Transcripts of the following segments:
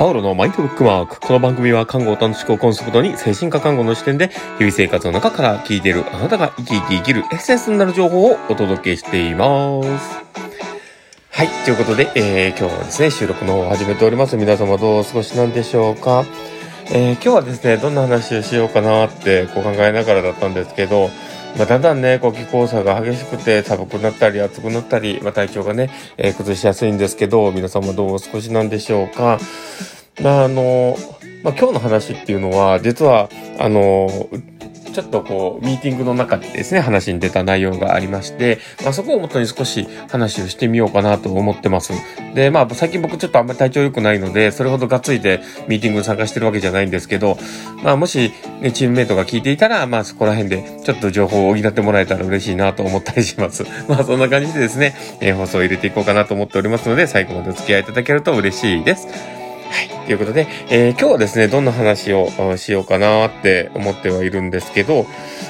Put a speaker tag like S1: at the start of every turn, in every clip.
S1: パウロのマインドブックマーク。この番組は看護を楽しくコンセプトに精神科看護の視点で日々生活の中から聞いているあなたが生き生き生きるエッセンスになる情報をお届けしています。はい。ということで、えー、今日はですね、収録の方を始めております。皆様どうお過ごしなんでしょうか。えー、今日はですね、どんな話をしようかなってこう考えながらだったんですけど、まあ、だんだんね、こう気候差が激しくて寒くなったり暑くなったり、まあ、体調がね、えー、崩しやすいんですけど、皆様どうお過ごしなんでしょうか。まあ、あの、まあ、今日の話っていうのは、実は、あの、ちょっとこう、ミーティングの中でですね、話に出た内容がありまして、まあ、そこをもとに少し話をしてみようかなと思ってます。で、まあ、最近僕ちょっとあんまり体調良くないので、それほどがっついてミーティングに参加してるわけじゃないんですけど、まあ、もし、ね、チームメイトが聞いていたら、まあ、そこら辺でちょっと情報を補ってもらえたら嬉しいなと思ったりします。まあ、そんな感じでですね、えー、放送を入れていこうかなと思っておりますので、最後までお付き合いいただけると嬉しいです。はい。ということで、えー、今日はですね、どんな話をしようかなって思ってはいるんですけど、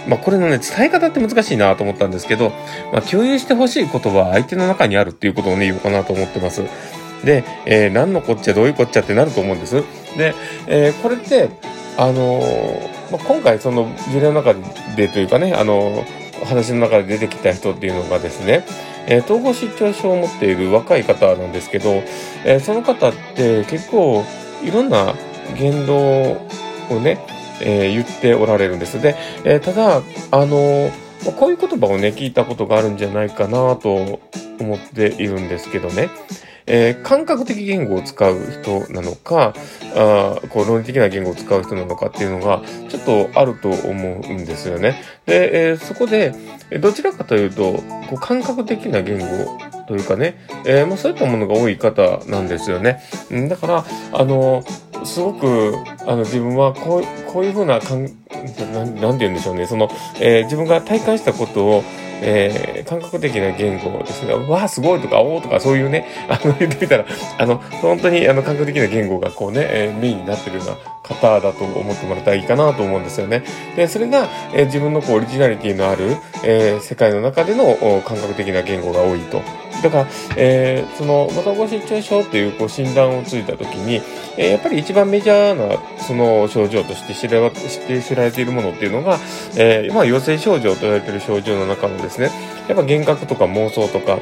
S1: まあ、これのね、伝え方って難しいなと思ったんですけど、まあ、共有してほしいことは相手の中にあるっていうことをね、言おうかなと思ってます。で、えー、何のこっちゃどういうこっちゃってなると思うんです。で、えー、これって、あのー、まあ、今回その事例の中でというかね、あの話の中で出てきた人っていうのがですね、えー、統合失調症を持っている若い方なんですけど、えー、その方って結構いろんな言動をね、えー、言っておられるんです。で、えただ、あのこういう言葉をね、聞いたことがあるんじゃないかなと思っているんですけどね。えー、感覚的言語を使う人なのか、あこう論理的な言語を使う人なのかっていうのが、ちょっとあると思うんですよね。で、えー、そこで、どちらかというと、こう感覚的な言語というかね、えー、まあ、そういったものが多い方なんですよね。だから、あの、すごく、あの、自分はこう、こういうふうな感、ななんて言うんでしょうね、その、えー、自分が体感したことを、えー、感覚的な言語ですね。わあ、すごいとか、おーとか、そういうね、あの、言ってみたら、あの、本当に、あの、感覚的な言語がこうね、えー、メインになってるような方だと思ってもらったらいいかなと思うんですよね。で、それが、えー、自分のこう、オリジナリティのある、えー、世界の中での感覚的な言語が多いと。だから、えー、その、またご失調症っていうこう診断をついたときに、え、やっぱり一番メジャーなその症状として知らして知られているものっていうのが、えー、まあ、陽性症状と言われている症状の中のですね、やっぱ幻覚とか妄想とか、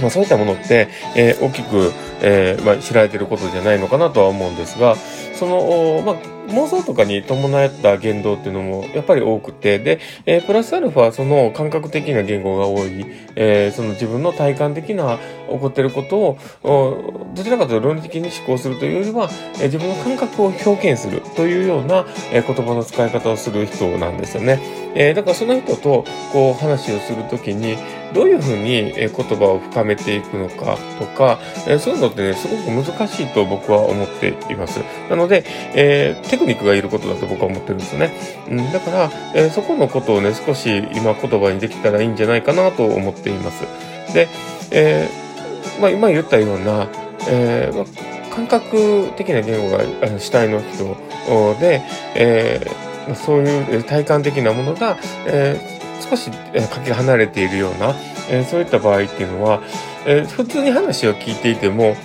S1: まあ、そういったものって、えー、大きく、えーまあ、知られていることじゃないのかなとは思うんですが、その、まあ、妄想とかに伴った言動っていうのもやっぱり多くて、で、えー、プラスアルファその感覚的な言語が多い、えー、その自分の体感的な起こってることを、どちらかというと論理的に思考するというよりは、えー、自分の感覚を表現するというような、えー、言葉の使い方をする人なんですよね。えー、だからその人とこう話をするときに、どういうふうに言葉を深めていくのかとか、そういうのってね、すごく難しいと僕は思っています。なので、えー、テクニックがいることだと僕は思ってるんですよね。うん、だから、えー、そこのことをね、少し今言葉にできたらいいんじゃないかなと思っています。で、えー、まあ、今言ったような、えーまあ、感覚的な言語が主体の人で、えー、そういう体感的なものが、えー、少しえかけ離れているような、えー、そういった場合っていうのは、えー、普通に話を聞いていても、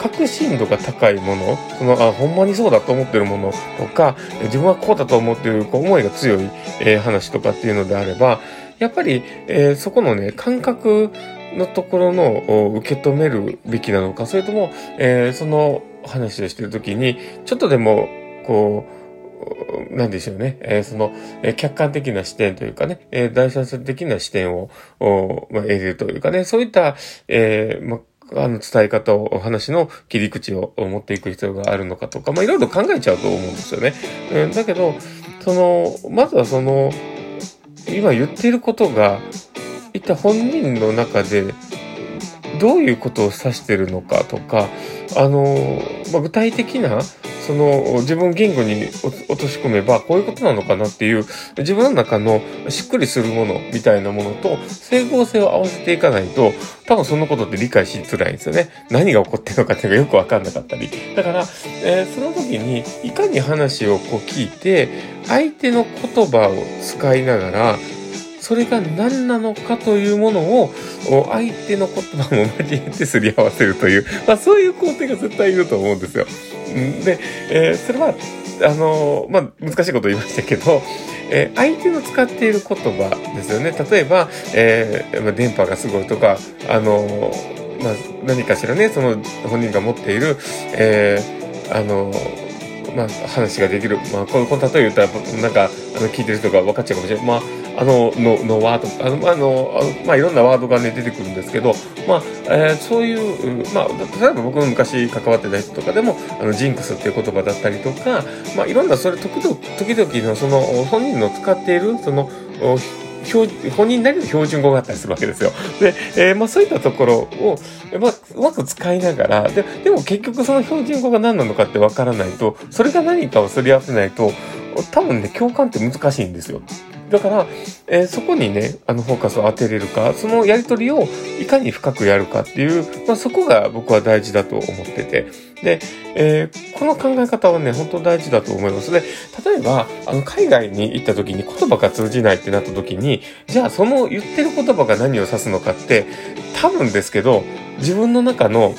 S1: 確信度が高いもの、その、あ、ほんまにそうだと思ってるものとか、自分はこうだと思ってるこう思いが強い、えー、話とかっていうのであれば、やっぱり、えー、そこのね、感覚のところの受け止めるべきなのか、それとも、えー、その話をしてるときに、ちょっとでも、こう、なんでしょうね。えー、その、えー、客観的な視点というかね、えー、第三者的な視点を、まあ、得るというかね、そういった、えー、ま、あの、伝え方を、お話の切り口を持っていく必要があるのかとか、まあ、いろいろ考えちゃうと思うんですよね。うん、だけど、その、まずはその、今言っていることが、一体本人の中で、どういうことを指してるのかとか、あの、まあ、具体的な、その自分言語に落とし込めばこういうことなのかなっていう自分の中のしっくりするものみたいなものと整合性を合わせていかないと多分そのことって理解しづらいんですよね。何が起こってるのかっていうのがよくわかんなかったり。だから、えー、その時にいかに話をこう聞いて相手の言葉を使いながらそれが何なのかというものを、相手の言葉も交えてすり合わせるという、まあそういう工程が絶対いると思うんですよ。で、えー、それは、あのまあ難しいこと言いましたけど、えー、相手の使っている言葉ですよね。例えば、えー、電波がすごいとか、あのまあ、何かしらね、その本人が持っている、えー、あのまあ、話ができる。まあ、この、この例え言ったら、なんか、あの、聞いてる人が分かっちゃうかもしれない。まあ、あの、の、のワード、あの、あの、まあ、いろんなワードがね、出てくるんですけど、まあ、えー、そういう、まあ、例えば僕の昔関わってた人とかでも、あの、ジンクスっていう言葉だったりとか、まあ、いろんな、それ、時々、時々の、その、本人の使っている、その、本人なりの標準語があったりするわけですよ。で、えー、まあそういったところを、まあ、うまく使いながら、で、でも結局その標準語が何なのかってわからないと、それが何かをすり合わせないと、多分ね、共感って難しいんですよ。だから、えー、そこにね、あの、フォーカスを当てれるか、そのやりとりをいかに深くやるかっていう、まあ、そこが僕は大事だと思ってて。で、えー、この考え方はね、本当大事だと思います。で、例えば、あの、海外に行った時に言葉が通じないってなった時に、じゃあその言ってる言葉が何を指すのかって、多分ですけど、自分の中の、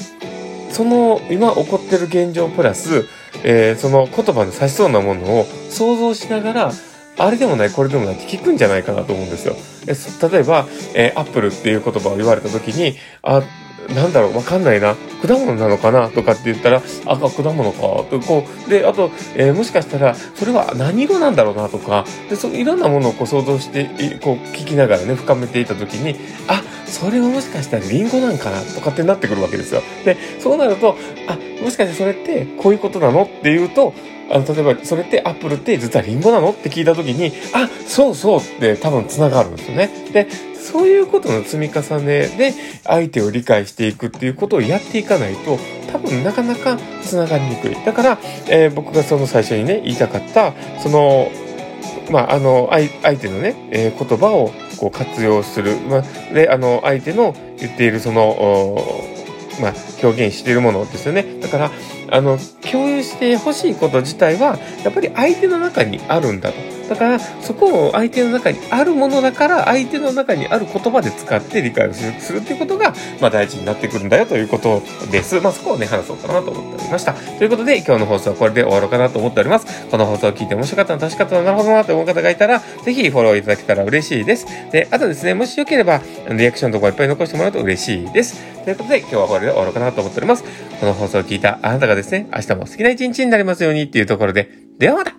S1: その今起こってる現状プラス、えー、その言葉の指しそうなものを想像しながら、あれでもない、これでもないって聞くんじゃないかなと思うんですよ。え例えば、えー、アップルっていう言葉を言われた時に、あ、なんだろう、わかんないな。果物なのかなとかって言ったら、あ、果物か。とこう、で、あと、えー、もしかしたら、それは何色なんだろうなとか、で、そう、いろんなものをこう想像して、こう、聞きながらね、深めていた時に、あ、それはもしかしたらリンゴなんかなとかってなってくるわけですよ。で、そうなると、あ、もしかしてそれってこういうことなのっていうと、あの、例えば、それってアップルって実はリンゴなの？って聞いたときに、あ、そうそうって多分繋がるんですよね。で、そういうことの積み重ねで相手を理解していくっていうことをやっていかないと、多分なかなか繋がりにくい。だから、えー、僕がその最初にね、言いたかった、その、まあ、あの、相手のね、えー、言葉をこう活用する。まあ、で、あの、相手の言っているその、まあ、表現しているものですよね。だから、あの、共有してほしいこと自体は、やっぱり相手の中にあるんだと。だから、そこを相手の中にあるものだから、相手の中にある言葉で使って理解をするっていうことが、まあ大事になってくるんだよということです。まあそこをね、話そうかなと思っておりました。ということで、今日の放送はこれで終わろうかなと思っております。この放送を聞いて面白かったな、確かったな、なるほどなと思う方がいたら、ぜひフォローいただけたら嬉しいです。で、あとですね、もしよければ、リアクションとかいっぱい残してもらうと嬉しいです。ということで、今日はこれで終わろうかなと思っております。この放送を聞いたあなたがですね、明日も好きな一日になりますようにっていうところで、ではまた